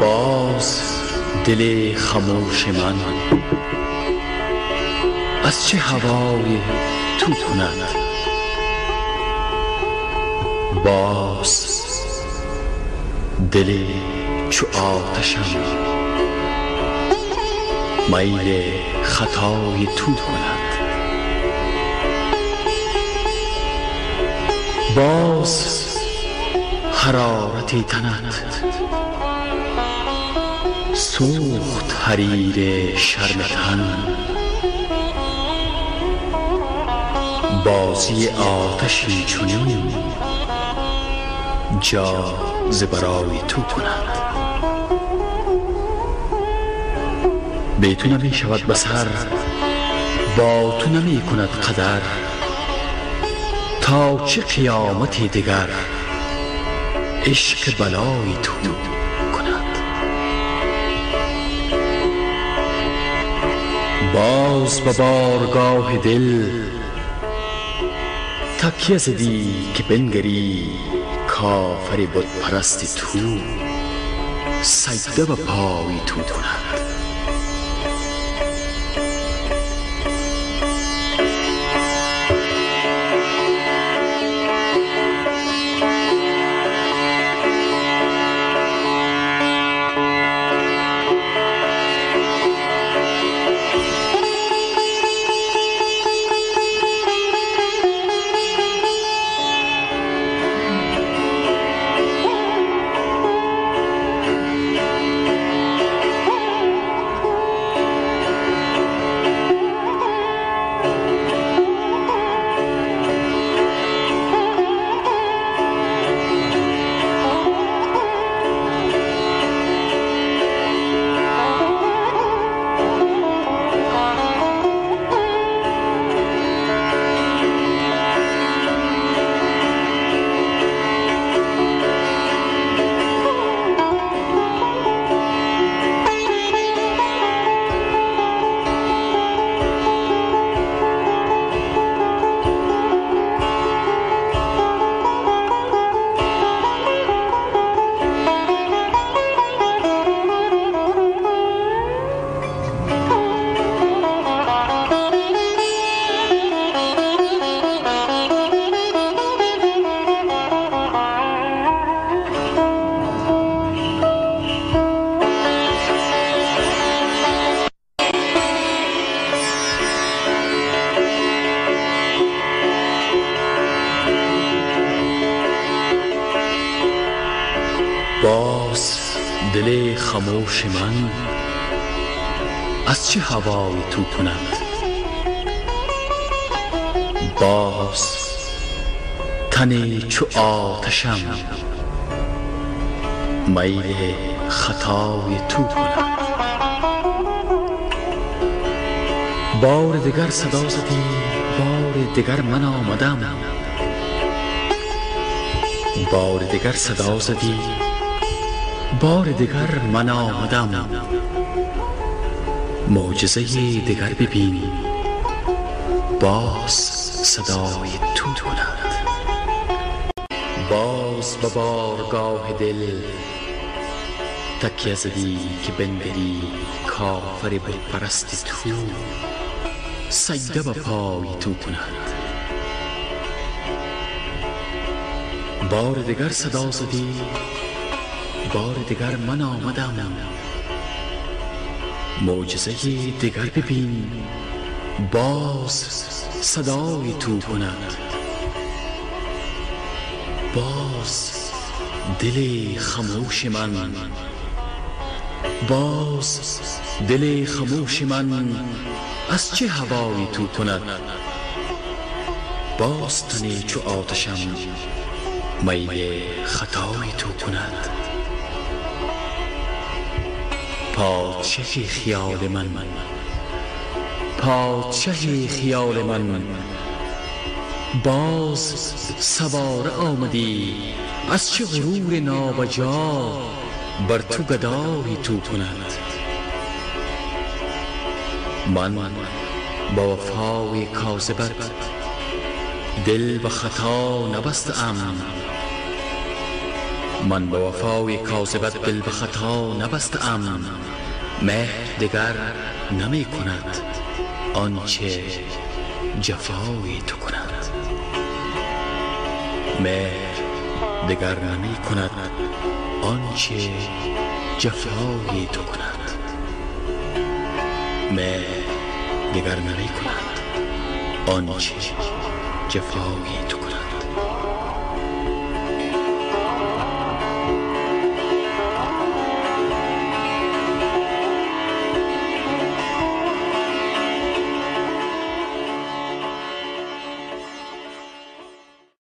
باز دل خموش من از چه هوای تو کند باز دل چو آتشم میل خطای تو کند باز حرارت تنت سوخت حریر شرم تن بازی آتشی چنین جا ز برای تو کند. بی تو نمی شود بسر با تو نمی کند قدر. تا چه قیامتی دگر عشق بلای تو. باز به بارگاه دل. تکیه زدی که بنگری کافر بت پرست تو؟ سجده به پای تو کند باز دل خموش من از چه هوای تو کند؟ باز تن چو آتشم میل خطای تو کند. بار دگر صدا زدی بار دگر من آمدم. بار دگر صدا زدی بار دگر من آمدم. معجزه دگر ببین. باز صدای تو کند باز به بارگاه دل. تکیه زدی که بنگری کافر بود پرست تو. سجده به پای تو کند. بار دگر صدا زدی. بار دگر من آمدم. معجزه دگر ببین. باز صدای تو کند. باز دل خموش من. باز دل خموش من از چه هوای تو کند؟ باز تنی چو آتشم میل خطای تو کند. پادشه خیال من. پادشه خیال من. باز سواره آمدی از چه غرور نابجا بر تو گدای تو کند. من با وفای کاذبت دل به خطا نبسته ام من به وفای کاذبت دل به خطا نبستم مهر دگر نمی کند. آنچه جفای تو کند. مهر دگر نمی کند. آنچه جفای تو کند. مهر دگر نمی کند. آنچه جفای تو کند.